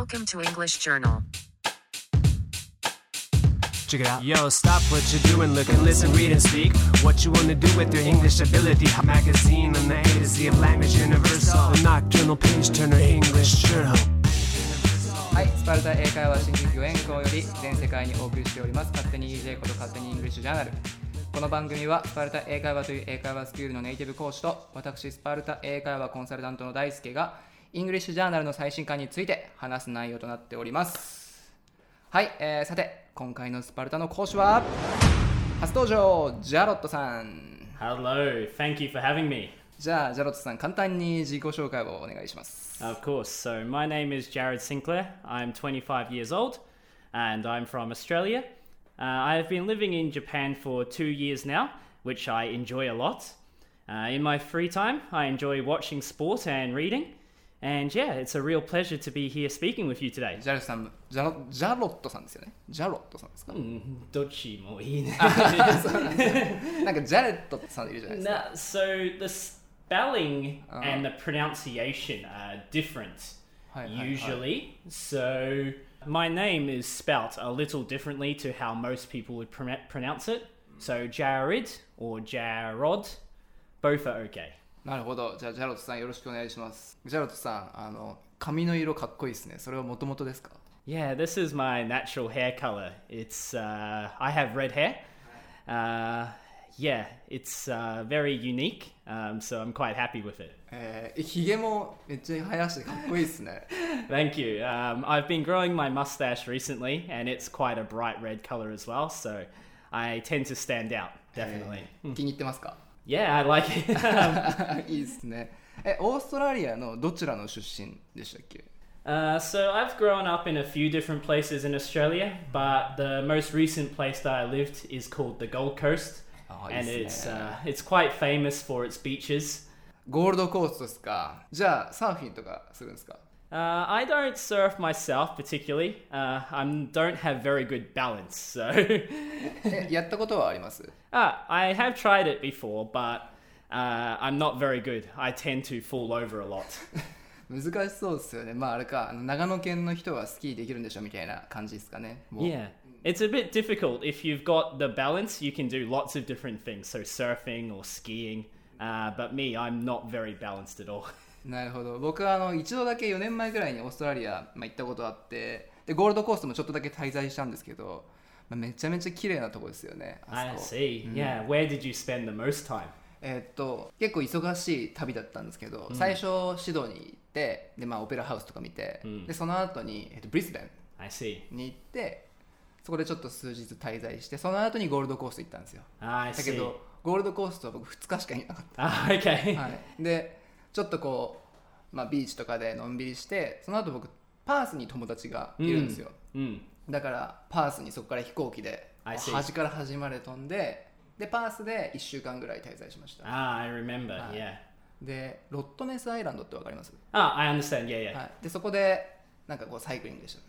Welcome to English Journal. Check it out. Yo, stop what you're doing, look and listen, read and speak. What you wanna do with your English ability? A magazine on the A to Z of language universal. A nocturnal page turner English journal. はい、スパルタ英会話新規御演校より全世界にお送りしております勝手に EJ こと勝手にイングリッシュジャーナルこの番組はスパルタ英会話という英会話スクールのネイティブ講師と私スパルタ英会話コンサルタントの大輔がイングリッシュジャーナルの最新刊について話す内容となっておりますはい、えー、さて今回のスパルタの講師は初登場ジャロットさん Hello, thank you for having me. じゃあジャロットさん簡単に自己紹介をお願いします Of course. So, my name is Jared Sinclair. I'm 25 years old and I'm from Australia. Uh, I have been living in Japan for two years now, which I enjoy a lot. Uh, in my free time, I enjoy watching sport and reading. And yeah, it's a real pleasure to be here speaking with you today. ジャロットさんジャロジャロットさんですよねジャロットさんですか、 Dochi mo ii ne. なんかジャレットさんいるじゃないですか Nah, so the spelling and the pronunciation are different Hi, hi, hi. usually. So my name is spelt a little differently to how most people would pron- pronounce it. So Jared or Jarod, both are okay. なるほどじゃあジャロットさんよろしくお願いしますジャロットさんあの髪の色かっこいいですねそれはもともとですか Yeah, this is my natural hair color. It's uh, I have red hair. Uh, yeah, it's uh, very unique. Um, so I'm quite happy with it. えー、ひげもめっちゃ生やしてかっこいいですね Thank you. Um, I've been growing my mustache recently, and it's quite a bright red color as well. So I tend to stand out definitely. 気に入ってますか Yeah, I like it. Um, いいですねえオーストラリアのどちらの出身でしたっけ uh, so I've grown up in a few different places in Australia, but the most recent place that I lived is called the Gold Coast, Oh, and yes, it's yeah. uh, it's quite famous for its beaches. ゴールドコーストですかじゃあサーフィンとかするんですか Uh, I don't surf myself particularly. Uh, I don't have very good balance, so. えやったことはあります Ah, I have tried it before, but uh, I'm not very good. I tend to fall over a lot. 難しそうですよねまああれかあの長野県の人はスキーできるんでしょみたいな感じですかねもう yeah. It's a bit difficult. If you've got the balance, you can do lots of different things, so surfing or skiing. Uh, but me, I'm not very balanced at all. なるほど僕はあの一度だけ4年前ぐらいにオーストラリア、まあ、行ったことあってでゴールドコーストもちょっとだけ滞在したんですけど、まあ、めちゃめちゃ綺麗なとこですよねあ I そこ see. Yeah. Where did you spend the most time? えーっと結構忙しい旅だったんですけど、最初シドニー行ってで、まあ、オペラハウスとか見て、んでその後に、えーっとブリスベン see. に行ってそこでちょっと数日滞在してその後にゴールドコースト行ったんですよ I だけ see. どゴールドコーストは僕2日しかいなかっ Ah, okay. た、はい、でちょっとこう、まあ、ビーチとかでのんびりしてその後僕パースに友達がいるんですよ、Mm. だからパースにそこから飛行機で.端から端まで飛んででパースで1週間ぐらい滞在しました Ah, I remember. Yeah. でロットネスアイランドってわかります、Ah, I understand. Yeah, yeah. はい、でそこでなんかこうサイクリングでしたね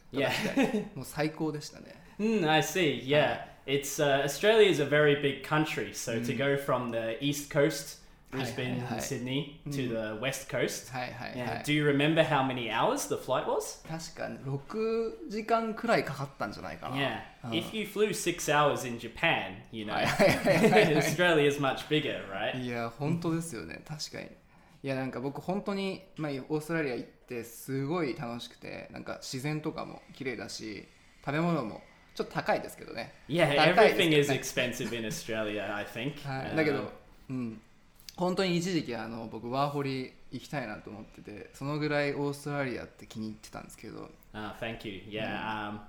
Yeah. もう最高でしたね Mm, I see. Yeah, it's uh, Australia is a very big country. So to go from the east coast, Brisbane, hi, hi. and Sydney, to the west coast. はいはいはい、Yeah. Do you remember how many hours the flight was? 確かに6時間くらいかかったんじゃないかな Yeah. If you flew six hours in Japan, you know, Australia is much bigger, right? いや本当ですよね確かにいやなんか僕本当に、まあ、オーストラリア行ってすごい楽しくてなんか自然とかも綺麗だし食べ物もちょっと高いですけどね Yeah, everything ど is ね expensive in Australia, I think. はい、Uh, だけど、うん、本当に一時期あの僕ワーホリ行きたいなと思っててそのぐらいオーストラリアって気に入ってたんですけど Ah, thank you. Yeah. Um,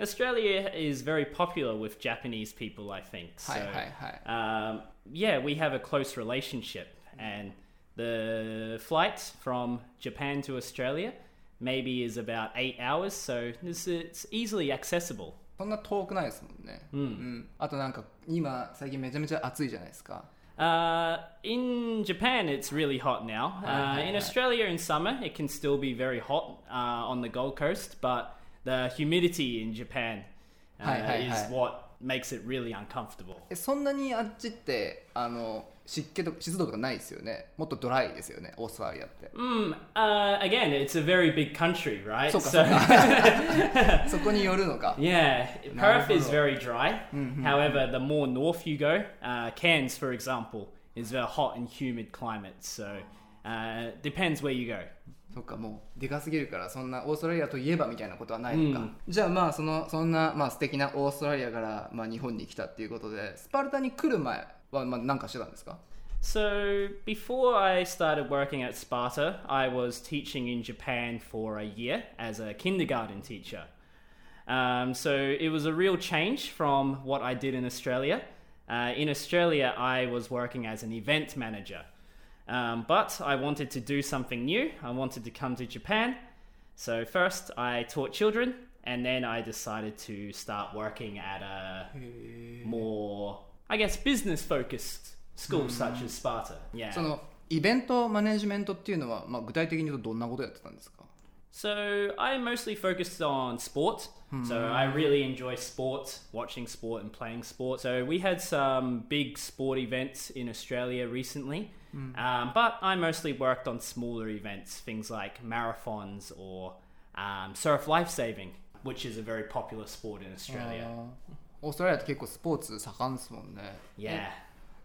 Australia is very popular with Japanese people, I think. So, はいはいはい um, yeah, we have a close relationship, and the flight from Japan to Australia maybe is about eight hours, so this, it's easily accessible. そんな遠くないですもんね、うんあとなんか今最近めちゃめちゃ暑いじゃないですか Uh, in Japan, it's really hot now. Uh, in Australia, in summer, it can still be very hot uh, on the Gold Coast, but the humidity in Japan uh, Hi, hi, is hi. what makes it really uncomfortable. えそんなにあっちってあの 湿気と湿度とかないですよね。もっとドライですよね、オーストラリアって。うん、ああ、again、it's a very big country, right? そうか、そうか。そこによるのか。Yeah, Perth is very dry. However, the more north you go,、uh, Cairns, for example, is a hot and humid climate. So,、uh, じゃあ、まあ、その、そんな、まあ、素敵なオーストラリアから、まあ、日本に来たっていうことで、ス。はまあ何かしてたんですか So, before I started working at Sparta, I was teaching in Japan for a year as a kindergarten teacher. Um, so, it was a real change from what I did in Australia. Uh, in Australia, I was working as an event manager. Um, but I wanted to do something new. I wanted to come to Japan. So, first, I taught children, and then I decided to start working at a more, I guess, business focused school such as Sparta. Yeah. そのイベントマネジメントっていうのは、まあ、具体的に言うとどんなことやってたんですか So I mostly focused on sport. So I really enjoy sport, watching sport and playing sport. So we had some big sport events in Australia recently, um, but I mostly worked on smaller events, things like marathons or um, surf lifesaving, which is a very popular sport in Australia. あー オーストラリアって結構スポーツ盛んですもんね Yeah.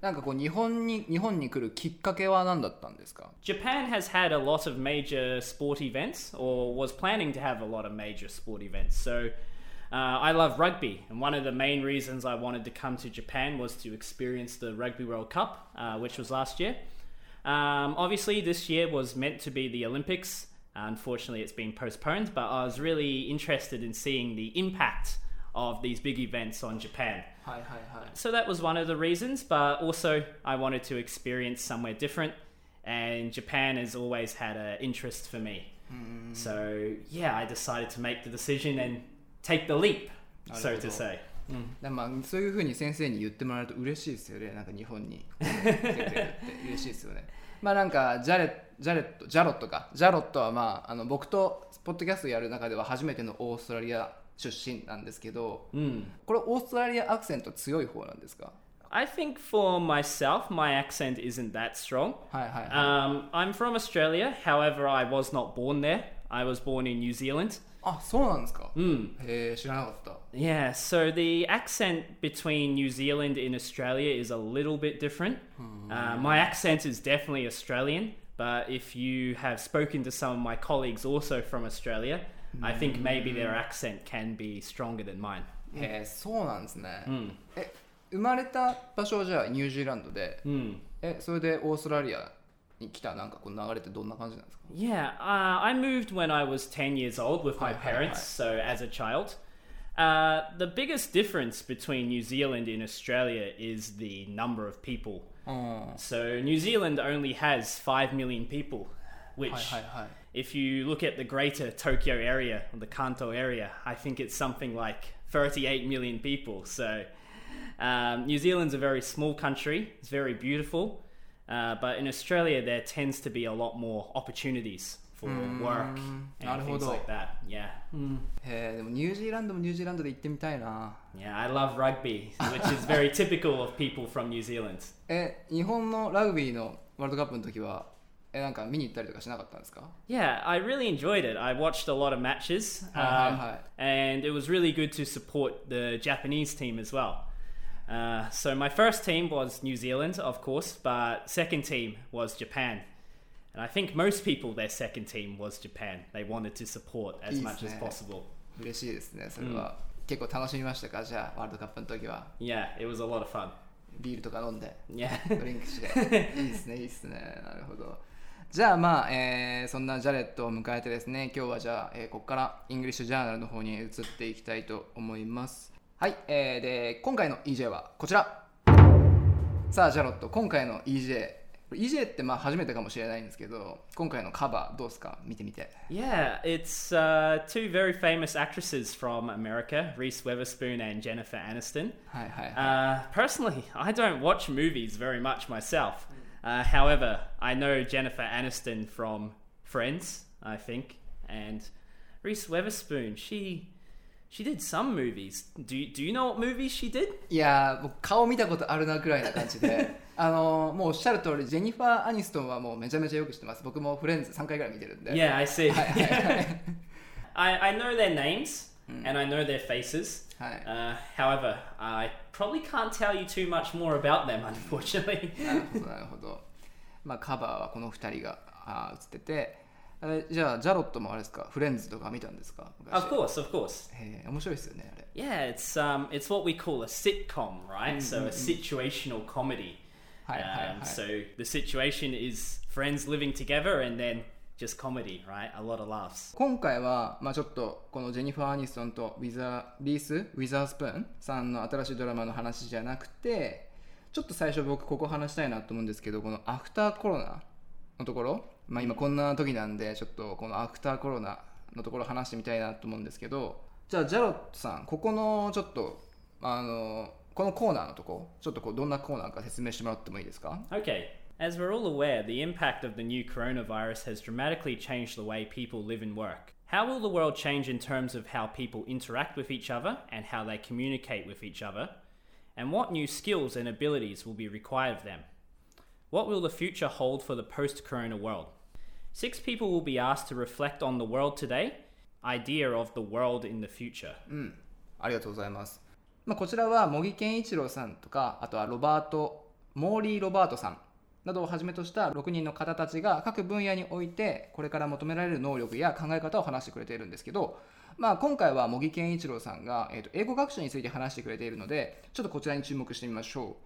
なんかこう日本に日本に来るきっかけは何だったんですか Japan has had a lot of major sport events, or was planning to have a lot of major sport events. So uh, I love rugby, and one of the main reasons I wanted to come to Japan was to experience the Rugby World Cup, uh, which was last year. Um, obviously, this year was meant to be the Olympics. Unfortunately, it's been postponed, but I was really interested in seeing the impact of these big events on Japan. はいはいはい So that was one of the reasons, but also I wanted to experience somewhere different, and Japan has always had an interest for me. So yeah, I decided to make the decision and take the leap, so to Naruhodo. say. だまあそういうふうに先生に言ってもらえると嬉しいですよねなんか日本に来てくれるって嬉しいですよねまあなんかジャレッジャレットジャロットかジャロットはまああの僕とポッドキャストやる中では初めてのオーストラリア 出身なんですけど、これオーストラリアアクセント強い方なんですか I think for myself, my accent isn't that strong. はいはいはい、 Um, I'm from Australia, however, I was not born there. I was born in New Zealand. あそうなんですか、へえ知らなかった Yeah, so the accent between New Zealand and Australia is a little bit different. Uh, my accent is definitely Australian, but if you have spoken to some of my colleagues also from Australia, I think maybe their accent can be stronger than mine. へえそうなんですね、え生まれた場所はじゃあニュージーランドで、えそれでオーストラリアに来たなんかこう流れってどんな感じなんですか Yeah, uh, I moved when I was 10 years old with my Hi, hi, parents, so as a child. Uh, the biggest difference between New Zealand and Australia is the number of people. うんは So New Zealand only has 5 million people, which, いはいはい if you look at the greater Tokyo area, or the Kanto area, I think it's something like 38 million people. So um, New Zealand's a very small country, it's very beautiful, uh, but in Australia, there tends to be a lot more opportunities for work and things なるほど。 like that. Yeah. へえでもニュージーランドもニュージーランドで行ってみたいな Yeah, I love rugby, which is very typical of people from New Zealand. え日本のラグビーのワールドカップの時はえ なんか見に行ったりとかしなかったんですか Yeah, I really enjoyed it. I watched a lot of matches, Hi, hi, um, hi. and it was really good to support the Japanese team as well. Uh, so my first team was New Zealand, of course, but second team was Japan. And I think most people, their second team was Japan. They wanted to support as much as Isn't it? possible. 嬉しいですねそれは、結構楽しみましたかじゃあワールドカップの時は Yeah, it was a lot of fun. ビールとか飲んで Yeah. ドリンクしていいですねいいですねなるほど じゃあまあ、えーそんなジャレットを迎えてですね今日はじゃあ、えーここからイングリッシュジャーナルの方に移っていきたいと思いますはい、えーで今回の EJ はこちらさあジャロット今回の EJ EJ ってまあ初めてかもしれないんですけど今回のカバーどうですか見てみて Yeah, it's uh, two very famous actresses from America, Reese Witherspoon and Jennifer Aniston. はいはいはい Uh, personally, I don't watch movies very much myself. Uh, however, I know Jennifer Aniston from Friends, I think, and Reese Witherspoon. She she did some movies. Do you, do you know what movies she did? いやー僕顔見たことあるなくらいな感じで あのもうおっしゃる通りジェニファー・アニストンはもうめちゃめちゃよく知ってます僕もフレンズ3回ぐらい見てるんで Yeah, I see. はいはいはい I, I know their names mm. and I know their faces. Uh, however, I probably can't tell you too much more about them, unfortunately. なるほど、なるほど。まあ、カバーはこの2人があ映ってて、あれじゃあ、ジャロットもあれですか、フレンズとか見たんですか Of course, of course. Yeah. it's, um, it's what we call a sitcom, right? Mm, so a mm, mm. situational comedy. Um, so the situation is friends living together and then just comedy, right? A lot of laughs. 今回は、まあ、ちょっとこのジェニファー・アニストンとウィザーリース・ウィザースプーンさんの新しいドラマの話じゃなくてちょっと最初僕ここ話したいなと思うんですけどこのアフターコロナのところ、まあ、今こんな時なんでちょっとこのアフターコロナのところ話してみたいなと思うんですけどじゃあジャロットさんここのちょっとあのこのコーナーのとこちょっとこうどんなコーナーか説明してもらってもいいですか？Okay. As we're all aware, the impact of the new coronavirus has dramatically changed the way people live and work. How will the world change in terms of how people interact with each other and how they communicate with each other? And what new skills and abilities will be required of them? What will the future hold for the post corona world? Six people will be asked to reflect on the world today, idea of the world in the future. ありがとうございます。まあ、こちらは茂木健一郎さんとか、あとはロバート、モーリー・ロバートさん などをはじめとした6人の方たちが各分野においてこれから求められる能力や考え方を話してくれているんですけど、まあ、今回は茂木健一郎さんが、えー、と英語学習について話してくれているので、ちょっとこちらに注目してみましょ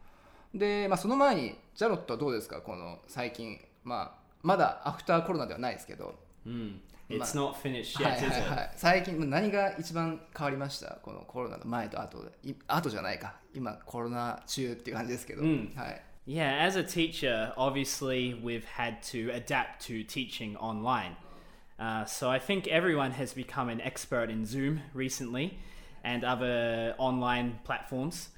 う。で、まあ、その前に、ジャロットはどうですか、この最近、まあ、まだアフターコロナではないですけど、Hmm. It's not finished は yet, はい it? はい、最近何が一番変わりました？このコロナの前と後で。い後じゃないか。今コロナ中っていう感じですけど、うん。はい、Yeah, as a teacher, obviously we've had to adapt to teaching online. Uh, so I think everyone has become an expert in Zoom recently and other online platforms.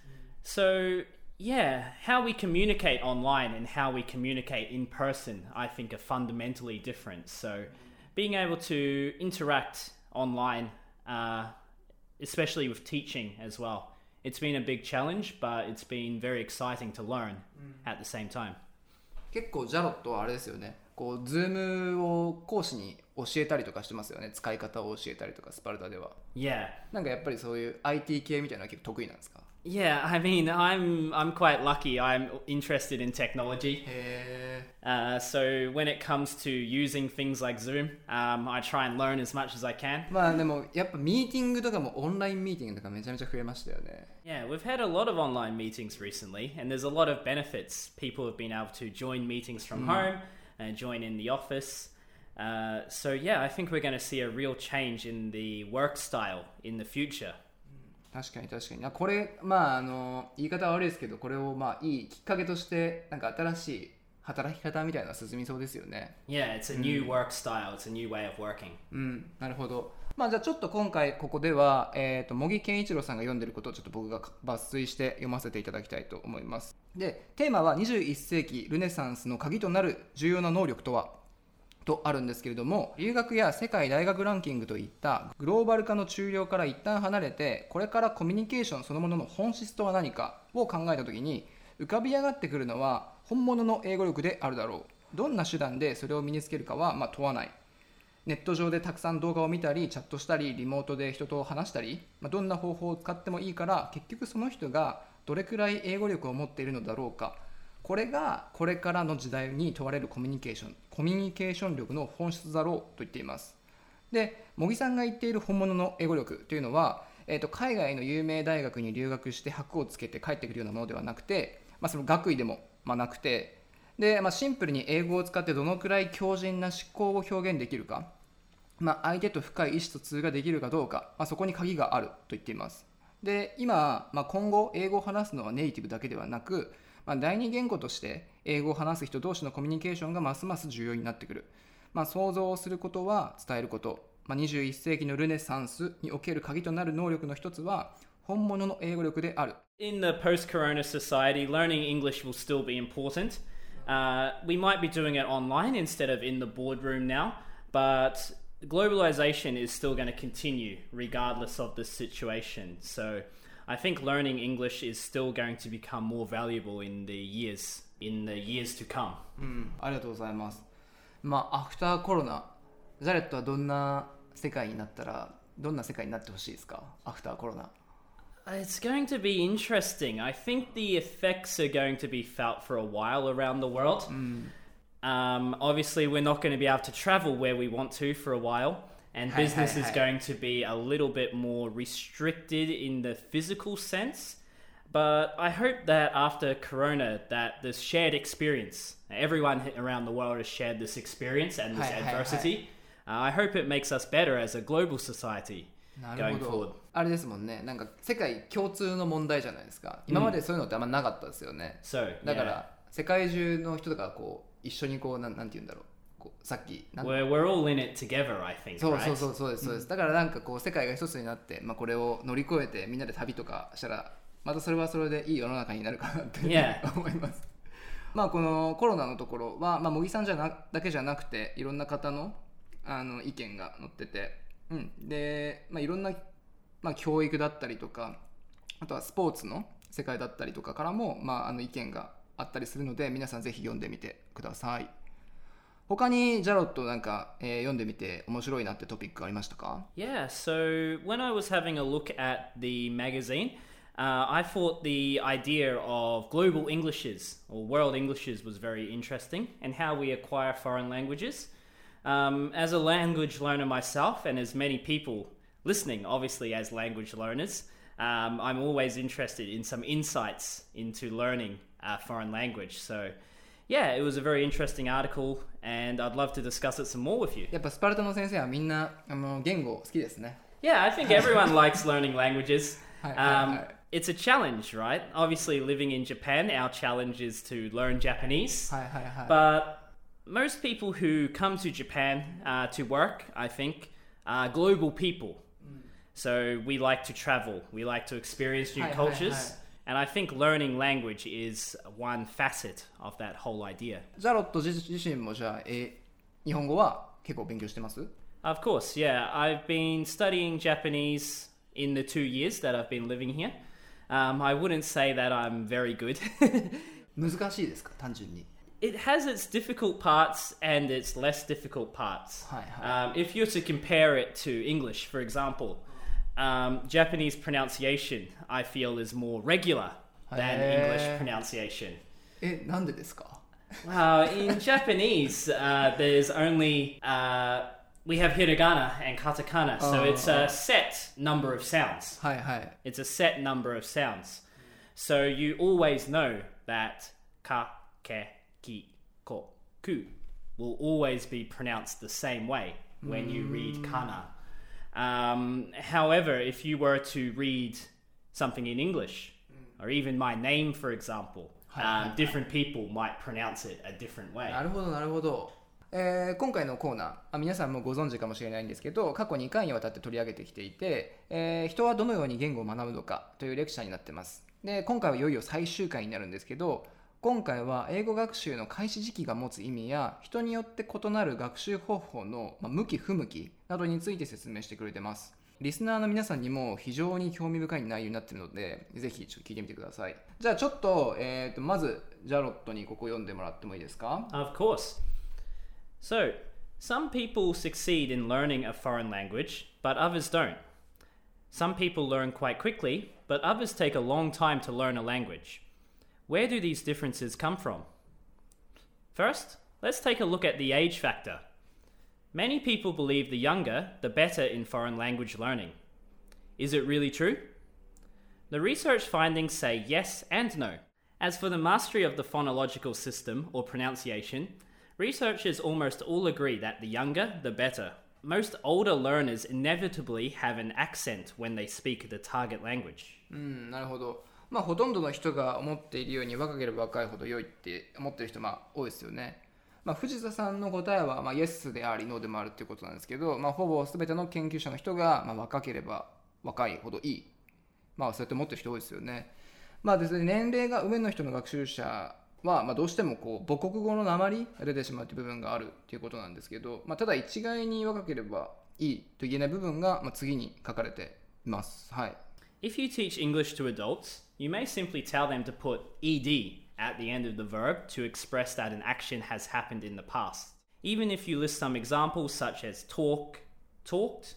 So, yeah, how we communicate online and how we communicate in person, I think, are fundamentally different. So, being able to interact online, uh, especially with teaching as well, it's been a big challenge, but it's been very exciting to learn at the same time. 結構ジャロットはあれですよね。こうズームを講師に教えたりとかしてますよね。使い方を教えたりとかスパルタでは。Yeah. なんかやっぱりそういう IT 系みたいなのは結構得意なんですか？Yeah, I mean, I'm I'm quite lucky. I'm interested in technology. へ Uh, so when it comes to using things like Zoom, um, I try and learn as much as I can. えまあでもやっぱミーティングとかもオンラインミーティングとかめちゃめちゃ増えましたよね Yeah, we've had a lot of online meetings recently, and there's a lot of benefits. People have been able to join meetings from home and join in the office. Uh, so yeah, I think we're going to see a real change in the work style in the future. 確かに確かに。あこれまああの言い方は悪いですけどこれをまあいいきっかけとしてなんか新しい働き方みたいな進みそうですよね。Yeah, it's a new work style. It's a new way of working. うんなるほど。まあじゃあちょっと今回ここでは、えー、と茂木健一郎さんが読んでることをちょっと僕が抜粋して読ませていただきたいと思います。でテーマは21世紀ルネサンスの鍵となる重要な能力とは？とあるんですけれども留学や世界大学ランキングといったグローバル化の中量から一旦離れてこれからコミュニケーションそのものの本質とは何かを考えた時に浮かび上がってくるのは本物の英語力であるだろう。どんな手段でそれを身につけるかはま問わない。ネット上でたくさん動画を見たりチャットしたりリモートで人と話したり、ま、どんな方法を使ってもいいから結局その人がどれくらい英語力を持っているのだろうか。これがこれからの時代に問われるコミュニケーションコミュニケーション力の本質だろうと言っています。で茂木さんが言っている本物の英語力というのは、えー、と海外の有名大学に留学して箔をつけて帰ってくるようなものではなくて、まあ、その学位でも、まあ、なくてで、まあ、シンプルに英語を使ってどのくらい強靭な思考を表現できるかまあ、相手と深い意思疎通ができるかどうか、まあ、そこに鍵があると言っています。で今、まあ、今後英語を話すのはネイティブだけではなく、まあ、第二言語として英語を話す人同士のコミュニケーションがますます重要になってくる、まあ、想像をすることは伝えること、まあ、21世紀のルネサンスにおける鍵となる能力の一つは本物の英語力である In the post corona society, learning English will still be important. Uh, we might be doing it online instead of in the boardroom now, but globalization is still going to continue regardless of the situation. So I think learning English is still going to become more valuable in the years in the years to come. うん、ありがとうございます。まあ、アフターコロナ、ジャレットはどんな世界になったら、どんな世界になってほしいですかアフターコロナ。 It's going to be interesting. I think the effects are going to be felt for a while around the world. Um, obviously, we're not going to be able to travel where we want to for a while, and Hi, business hi, is hi. going to be a little bit more restricted in the physical sense. But I hope that after Corona, that this shared experience, everyone around the world has shared this experience and this Hi, hi, hi. adversity. Uh, I hope it makes us better as a global society なる going ほ forward. ど。あれですもんね、なんか世界共通の問題じゃないですか。今までそういうのってあんまなかったですよね。 So, だか yeah. ら、世界中の人とかこう一緒にこうなんなんて言うんだろう。 こうさっき We're, we're all in it together, I think. そう?そうそうそうですそうです、だからなんかこう世界が一つになって、まあ、これを乗り越えてみんなで旅とかしたらまたそれはそれでいい世の中になるかなって、Yeah. 思いますまあこのコロナのところは、まあ、茂木さんじゃなだけじゃなくていろんな方のあの意見が載ってて、うん、で、まあ、いろんな、まあ、教育だったりとかあとはスポーツの世界だったりとかからも、まあ、あの意見があったりするので皆さんぜひ読んでみてください他にジャロットなんか、えー読んでみて面白いなってトピックありましたか Yeah, so when I was having a look at the magazine, uh, I thought the idea of global Englishes or world Englishes was very interesting and how we acquire foreign languages. Um, as a language learner myself, and as many people listening, obviously, as language learners, um, I'm always interested in some insights into learning a foreign language. So, yeah, it was a very interesting article, and I'd love to discuss it some more with you. やっぱスパルタの先生はみんなあの言語好きですね Yeah, I think everyone likes learning languages. Hi, hi, Um, hi. it's a challenge, right? Obviously, living in Japan, our challenge is to learn Japanese. はいはいはい But most people who come to Japan uh, to work, I think, are global people. So we like to travel, we like to experience new Hi, hi, cultures. hi. And I think learning language is one facet of that whole idea. ジャロット自自身もじゃあ、えー日本語は結構勉強してます Of course, yeah. I've been studying Japanese in the two years that I've been living here. Um, I wouldn't say that I'm very good. 難しいですか単純に it has its difficult parts and its less difficult parts. Hi, hi. Um, if you're to compare it to English, for example, um, Japanese pronunciation I feel is more regular than Hey. English pronunciation. えなんでですか Wow, in Japanese, uh, there's only uh, we have hiragana and katakana, so Oh, it's a set number of sounds. はいはい It's a set number of sounds, so you always know that ka, ke, ki, ko, ku will always be pronounced the same way when you read kana. Um, however, if you were to read something in English, or even my name, for example, um, different people might pronounce it a different way. なるほどなるほど、えー今回のコーナーあ皆さんもご存知かもしれないんですけど過去2回にわたって取り上げてきていて、えー人はどのように言語を学ぶのかというレクチャーになってますで今回はいよいよ最終回になるんですけど今回は英語学習の開始時期が持つ意味や人によって異なる学習方法の向き不向きなどについて説明してくれてますリスナーの皆さんにも非常に興味深い内容になっているのでぜひちょっと聞いてみてくださいじゃあちょっと,、えーとまずジャロットにここ読んでもらってもいいですか Of course. So, some people succeed in learning a foreign language, but others don't. Some people learn quite quickly, but others take a long time to learn a language. Where do these differences come from? First, let's take a look at the age factor. Many people believe the younger, the better in foreign language learning. Is it really true? The research findings say yes and no. As for the mastery of the phonological system or pronunciation, researchers almost all agree that the younger, the better. Most older learners inevitably have an accent when they speak the target language. うん、なるほど。 まあ、ほとんどの人が思っているように若ければ若いほど良いって思ってる人まあ多いですよね。まあ、藤田さんの答えは、まあ、イエスでありノーでもあるっていうことなんですけど、まあ、ほぼ全ての研究者の人が、まあ、若ければ若いほどいい。まあ、そうやって思ってる人多いですよね。まあ、ですね、年齢が上の人の学習者は、まあ、どうしてもこう母国語の鉛が出てしまうという部分があるっていうことなんですけど、まあ、ただ一概に若ければいいと言えない部分が、まあ、次に書かれています。はい。If you teach English to adults, you may simply tell them to put ed at the end of the verb to express that an action has happened in the past. Even if you list some examples such as talk, talked,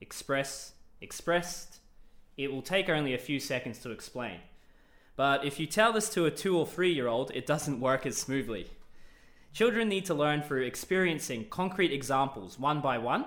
express, expressed, it will take only a few seconds to explain. But if you tell this to a two or three year old, it doesn't work as smoothly. Children need to learn through experiencing concrete examples one by one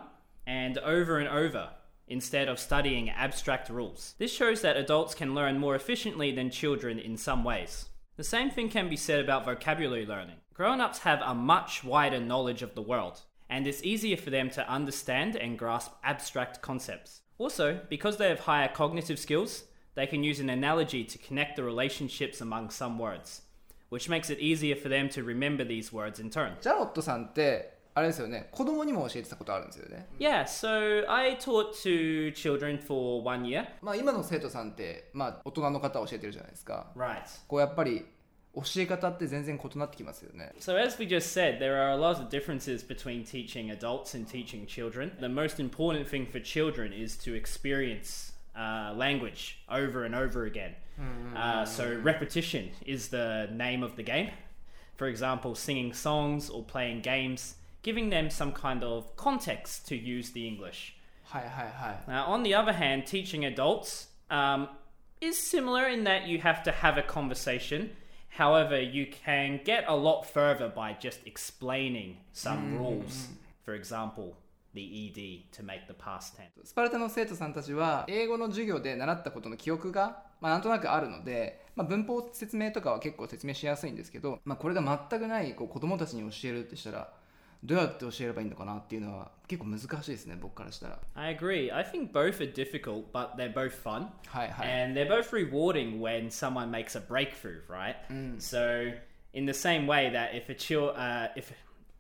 and over and over instead of studying abstract rules. This shows that adults can learn more efficiently than children in some ways. The same thing can be said about vocabulary learning. Grown ups have a much wider knowledge of the world, and it's easier for them to understand and grasp abstract concepts. Also, because they have higher cognitive skills, they can use an analogy to connect the relationships among some words, which makes it easier for them to remember these words in turn. ジャロットさんって あれですよね子供にも教えてたことあるんですよね Yeah, so I taught to children for one year. まあ今の生徒さんってまあ大人の方を教えてるじゃないですか Right. こうやっぱり教え方って全然異なってきますよね So, as we just said, there are a lot of differences between teaching adults and teaching children. The most important thing for children is to experience uh, language over and over again. Uh, so, repetition is the name of the game. For example, singing songs or playing games, giving them some kind of context to use the English. はいはいはい Now, on the other hand, teaching adults um, is similar in that you have to have a conversation. However, you can get a lot further by just explaining some rules. For example, the ED to make the past tense. スパルタの生徒さんたちは英語の授業で習ったことの記憶が、まあ、なんとなくあるので、まあ、文法説明とかは結構説明しやすいんですけど、まあ、これが全くないこう子供たちに教えるってしたらどうやって教えればいいのかなっていうのは結構難しいですね僕からしたら I agree. I think both are difficult, but they're both fun. はいはい And they're both rewarding when someone makes a breakthrough, right? So, in the same way that if a child, uh, if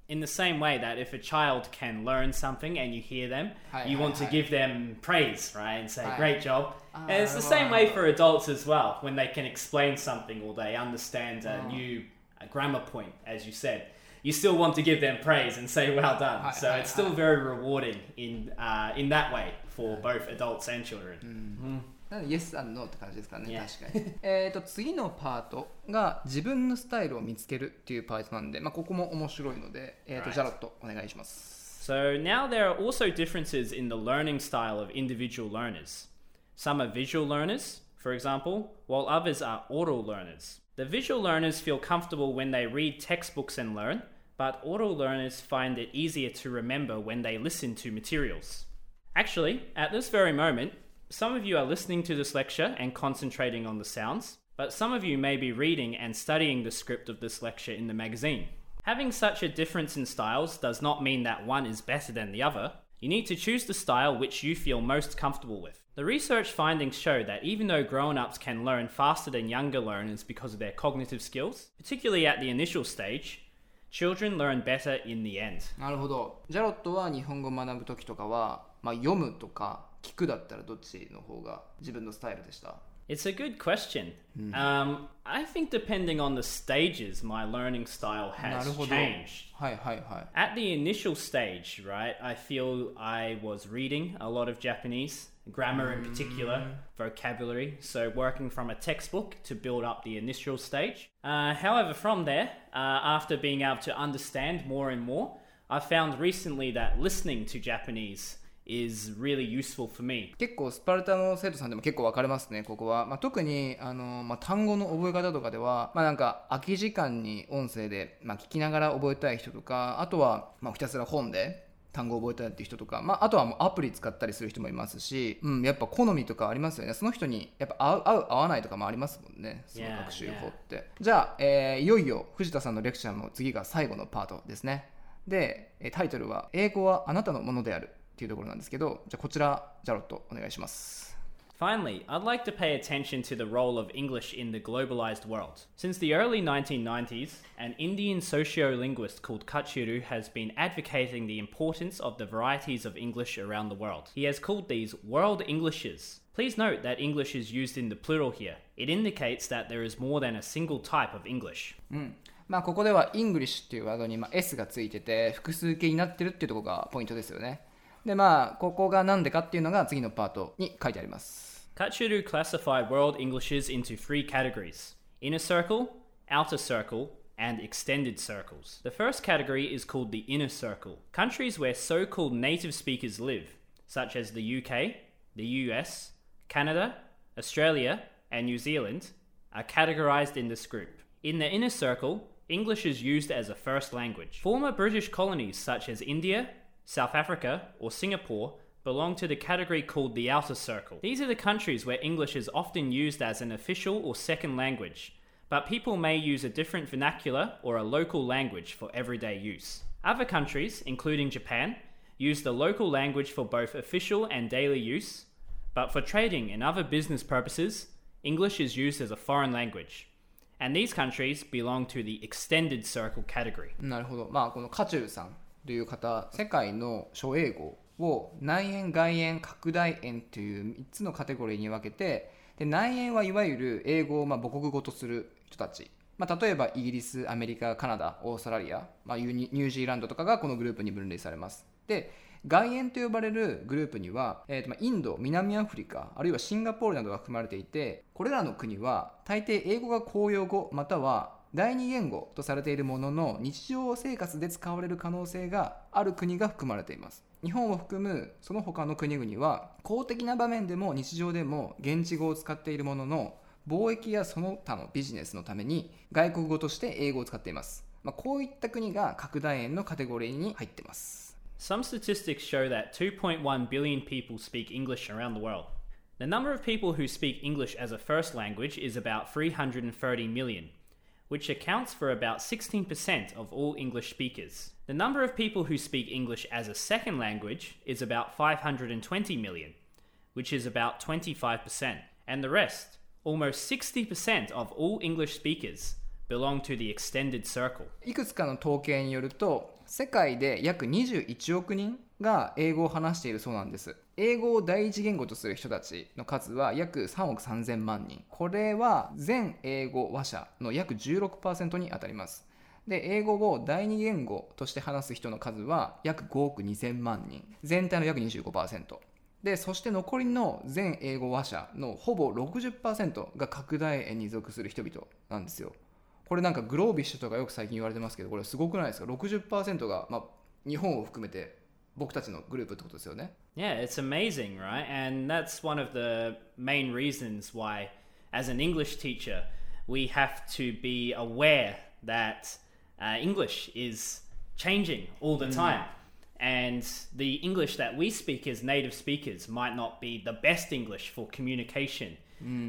in the same way that if a child can learn something and you hear them, Hi, you hi, want to hi. give them praise, right? And say, Hi. "Great job." Ah, and it's the same way for adults as well. When they can explain something or they understand a new a grammar point, as you said. You still want to give them praise and say well done. Hi, so hi, it's still hi. very rewarding in uh, in that way for both adults and children. なので Yes and No って感じですかね、 Yeah. 確かにえーと次のパートが自分のスタイルを見つけるっていうパートなんで、まあ、ここも面白いので、えーと Right. ジャロットお願いします So now there are also differences in the learning style of individual learners. Some are visual learners, for example, while others are oral learners. The visual learners feel comfortable when they read textbooks and learn, but oral learners find it easier to remember when they listen to materials. Actually, at this very moment, some of you are listening to this lecture and concentrating on the sounds, but some of you may be reading and studying the script of this lecture in the magazine. Having such a difference in styles does not mean that one is better than the other. You need to choose the style which you feel most comfortable with. The research findings show that even though grown ups can learn faster than younger learners because of their cognitive skills, particularly at the initial stage, children learn better in the end. なるほどジャロットは日本語を学ぶ時とかは、まあ、読むとか聞くだったらどっちの方が自分のスタイルでした？It's a good question. Mm. Um, I think depending on the stages, my learning style has changed. Hi, hi, hi. At the initial stage, right, I feel I was reading a lot of Japanese, grammar in particular, mm. vocabulary. So working from a textbook to build up the initial stage. Uh, however, from there, uh, after being able to understand more and more, I found recently that listening to Japanese is really useful for me. 結構スパルタの生徒さんでも結構分かれますねここは、まあ、特にあの、まあ、単語の覚え方とかでは、まあ、なんか空き時間に音声で、まあ、聞きながら覚えたい人とかあとは、まあ、ひたすら本で単語を覚えたいっていう人とか、まあ、あとはもうアプリ使ったりする人もいますし、うん、やっぱ好みとかありますよね。その人にやっぱ合う合う合わないとかもありますもんね。その Yeah, 学習法って、じゃあ、えーいよいよ藤田さんのレクチャーの次が最後のパートですね。でえータイトルは「英語はあなたのものである」っていうところなんですけどじゃあこちらジャロットお願いします Finally, I'd like to pay attention to the role of English in the globalized world. Since the early 1990s, an Indian sociolinguist called Kachiru has been advocating the importance of the varieties of English around the world. He has called these world Englishes. Please note that English is used in the plural here. It indicates that there is more than a single type of English. うんまあ、ここでは English っていうワードにまあ S がついてて複数形になってるっていうところがポイントですよねでまあここが何でかっていうのが次のパートに書いてあります Kachiru classified world Englishes into three categories inner circle, outer circle, and extended circles. The first category is called the inner circle. Countries where so called native speakers live, such as the UK, the US, Canada, Australia, and New Zealand, are categorized in this group. In the inner circle, English is used as a first language. Former British colonies such as India, South Africa, or Singapore belong to the category called the outer circle. These are the countries where English is often used as an official or second language, but people may use a different vernacular or a local language for everyday use. Other countries, including Japan, use the local language for both official and daily use, but for trading and other business purposes, English is used as a foreign language. And these countries belong to the extended circle category. なるほど。まあ、このカチュウさん という方、世界の諸英語を内縁、外縁、拡大縁という3つのカテゴリーに分けて、で内縁はいわゆる英語をまあ母国語とする人たち。まあ、例えばイギリス、アメリカ、カナダ、オーストラリア、まあ、ニュージーランドとかがこのグループに分類されます。で、外縁と呼ばれるグループには、えーとまあ、インド、南アフリカ、あるいはシンガポールなどが含まれていて、これらの国は大抵英語が公用語または第二言語とされているものの日常生活で使われる可能性がある国が含まれています。日本を含むその他の国々は公的な場面でも日常でも現地語を使っているものの貿易やその他のビジネスのために外国語として英語を使っています。まあ、こういった国が拡大円のカテゴリーに入ってます。Some statistics show that 2.1 billion people speak English around the world. The number of people who speak English as a first language is about 330 million, which accounts for about 16% of all English speakers. The number of people who speak English as a second language is about 520 million, which is about 25%. And the rest, almost 60% of all English speakers, belong to the extended circle. いくつかの統計によると世界で約21億人が英語を話しているそうなんです 英語を第一言語とする人たちの数は約3億3000万人。これは全英語話者の約16%に当たります。で英語を第二言語として話す人の数は約5億2000万人。全体の約25%でそして残りの全英語話者のほぼ60%が拡大園に属する人々なんですよ。これなんかグロービッシュとかよく最近言われてますけどこれすごくないですか？60%が、まあ、日本を含めて僕たちのグループってことですよね Yeah, it's amazing, right? And that's one of the main reasons why, as an English teacher, we have to be aware that uh, English is changing all the time. And the English that we speak as native speakers might not be the best English for communication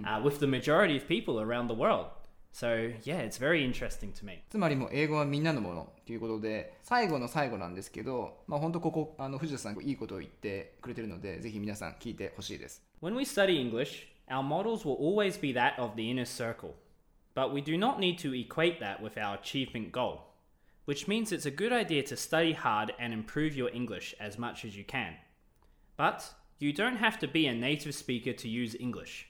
uh, with the majority of people around the world. So, yeah, it's very interesting to me. つまりもう英語はみんなのものということで最後の最後なんですけど、まあ、本当ここあの藤田さんいいことを言ってくれてるのでぜひ皆さん聞いてほしいです。When we study English, our models will always be that of the inner circle. But we do not need to equate that with our achievement goal, which means it's a good idea to study hard and improve your English as much as you can. But you don't have to be a native speaker to use English.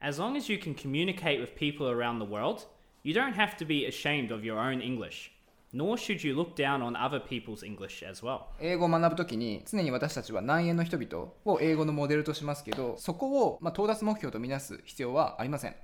As long as you can communicate with people around the world, you don't have to be ashamed of your own English. Nor should you look down on other people's English as well. 英語を学ぶときに常に私たちは南英の人々を英語のモデルとしますけどそこを、まあ、到達目標とみなす必要はありません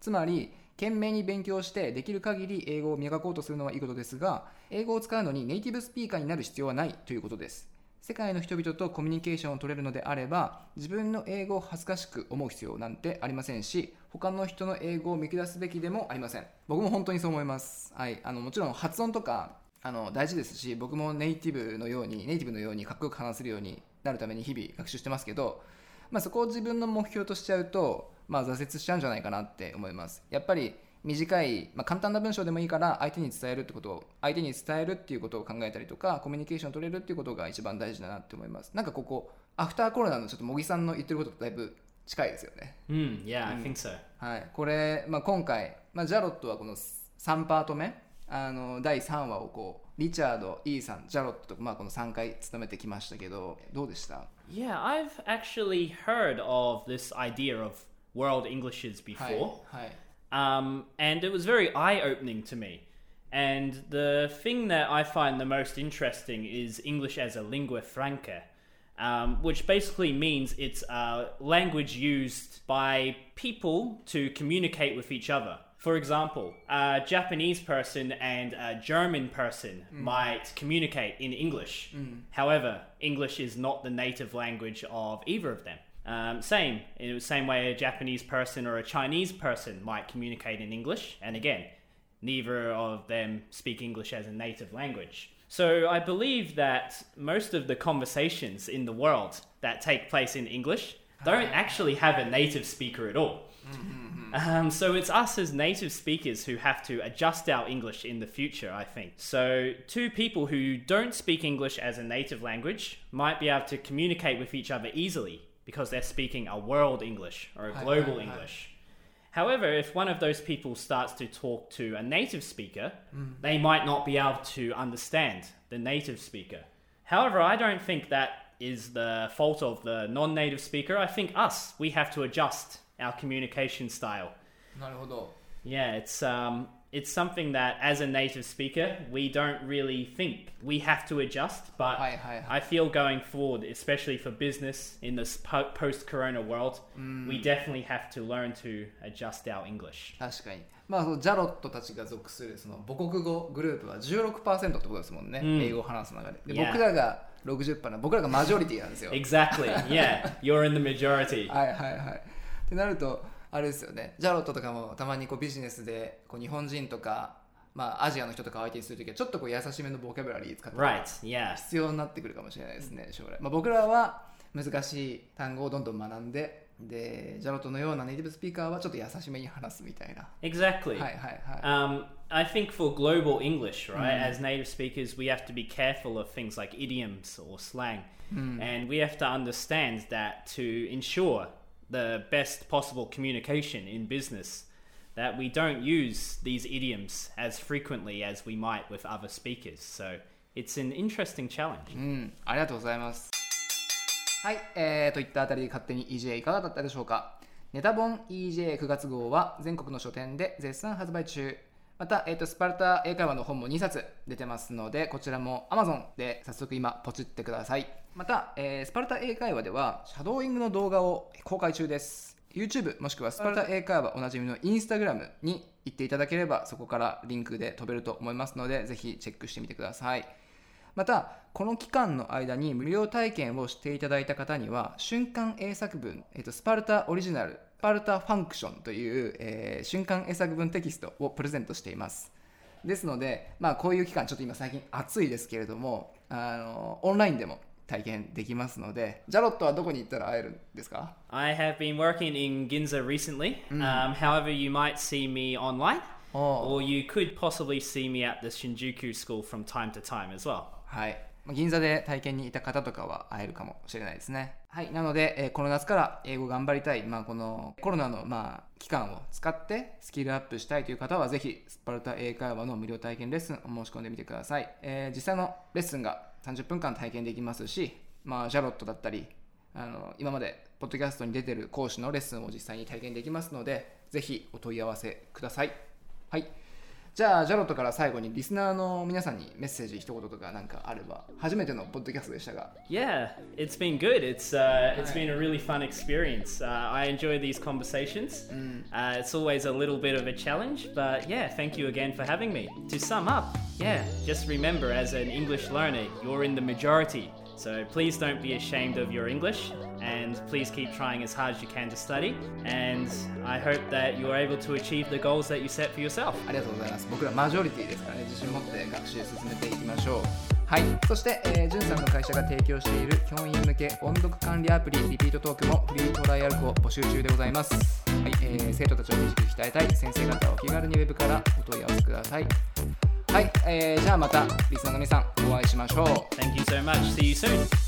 つまり懸命に勉強してできる限り英語を磨こうとするのはいいことですが英語を使うのにネイティブスピーカーになる必要はないということです世界の人々とコミュニケーションを取れるのであれば自分の英語を恥ずかしく思う必要なんてありませんし他の人の英語を見下すべきでもありません。僕も本当にそう思います、はい、あのもちろん発音とかあの大事ですし僕もネイティブのようにネイティブのようにかっこよく話せるようになるために日々学習してますけど、まあ、そこを自分の目標としちゃうと、まあ、挫折しちゃうんじゃないかなって思います。やっぱり短い、まあ、簡単な文章でもいいから相手に伝えるってことを相手に伝えるっていうことを考えたりとかコミュニケーションを取れるっていうことが一番大事だなって思いますなんかここアフターコロナのちょっと茂木さんの言ってることとだいぶ近いですよね。うん、yeah, I think so. はい、これ、まあ、今回、まあ、ジャロットはこの3パート目あの第3話をこうリチャード、イーさん、ジャロットと、まあ、この3回務めてきましたけどどうでした？Yeah, I've actually heard of this idea of world Englishes before. はい、はい Um, and it was very eye opening to me. And the thing that I find the most interesting is English as a lingua franca, um, which basically means it's a language used by people to communicate with each other For example, a Japanese person and a German person might communicate in English. However, English is not the native language of either of them. Um, same, in the same way a Japanese person or a Chinese person might communicate in English, and again, neither of them speak English as a native language. So I believe that most of the conversations in the world that take place in English don't actually have a native speaker at all. Um, so it's us as native speakers who have to adjust our English in the future, I think. So two people who don't speak English as a native language might be able to communicate with each other easily because they're speaking a world English or a Hi, global hi, hi. English. However, if one of those people starts to talk to a native speaker, they might not be able to understand the native speaker. However, I don't think that is the fault of the non native speaker. I think us, we have to adjust our communication style. なるほど Yeah, it's um, it's something that as a native speaker we don't really think we have to adjust, but Hi, hi, hi. I feel going forward, especially for business in this po- post-corona world, we definitely have to learn to adjust our English. 確かにまあそのジャロットたちが属するその母国語グループは16%ってことですもんね、うん英語を話す中でで Yeah. 僕らが60%な僕らがマジョリティなんですよ Exactly. Yeah, you're in the majority. はいはいはいってなると あれですよねジャロットとかもたまにこうビジネスでこう日本人とか、まあ、アジアの人とか相手にするときはちょっとこう優しめのボキャブラリー使って Right. Yeah. 必要になってくるかもしれないですね将来、まあ、僕らは難しい単語をどんどん学んででジャロットのようなネイティブスピーカーはちょっと優しめに話すみたいな Exactly. はいはいはい、Um, I think for global English, right, as native speakers, we have to be careful of things like idioms or slang. And we have to understand that to ensure the best possible communication in business, that we don't use these idioms as frequently as we might with other speakers. So it's an interesting challenge. うん、ありがとうございます。はい、えー、といったあたりで勝手に EJ いかがだったでしょうか。ネタ本 EJ9 月号は全国の書店で絶賛発売中。 また、えー、とスパルタ英会話の本も2冊出てますので、こちらも Amazon で早速今ポチってください。また、えースパルタ英会話ではシャドーイングの動画を公開中です。YouTube もしくはスパルタ英会話おなじみの Instagram に行っていただければそこからリンクで飛べると思いますのでぜひチェックしてみてください。またこの期間の間に無料体験をしていただいた方には瞬間英作文、えっとスパルタオリジナルパルタファンクションという、えー瞬間英作文テキストをプレゼントしていますですので、まあ、こういう期間ちょっと今最近暑いですけれどもあのオンラインでも体験できますのでジャロットはどこに行ったら会えるんですか I have been working in Ginza recently. Um, however, you might see me online, Oh. or you could possibly see me at the Shinjuku school from time to time as well. はい。銀座で体験にいた方とかは会えるかもしれないですね。はい。なので、えこの夏から英語頑張りたい、まあ、このコロナの、まあ、期間を使ってスキルアップしたいという方は、ぜひ、スパルタ英会話の無料体験レッスンを申し込んでみてください。えー実際のレッスンが30分間体験できますし、まあ、ジャロットだったり、あの今までポッドキャストに出てる講師のレッスンを実際に体験できますので、ぜひお問い合わせください。はい。じゃあ、ジャロットから最後にリスナーの皆さんにメッセージ一言とかなんかあれば、初めてのポッドキャストでしたが、 Yeah, it's been good. It's uh, it's been a really fun experience. Uh, I enjoy these conversations. Uh, it's always a little bit of a challenge, but yeah, thank you again for having me. To sum up, yeah, just remember as an English learner, you're in the majority. So please don't be ashamed of your English, and please keep trying as hard as you can to study. And I hope that you're able to achieve the goals that you set for yourself. ありがとうございます。僕らマジョリティですからね、自信持って学習進めていきましょう。はい。そして、えー、じゅんさんの会社が提供している教員向け音読管理アプリリピートトークもフリートライアルコを募集中でございます。はい。えー、生徒たちを短く鍛えたい先生方はお気軽にウェブからお問い合わせください。はい。えー、じゃあまたリスナーの皆さんお会いしましょう。Thank you so much. See you soon.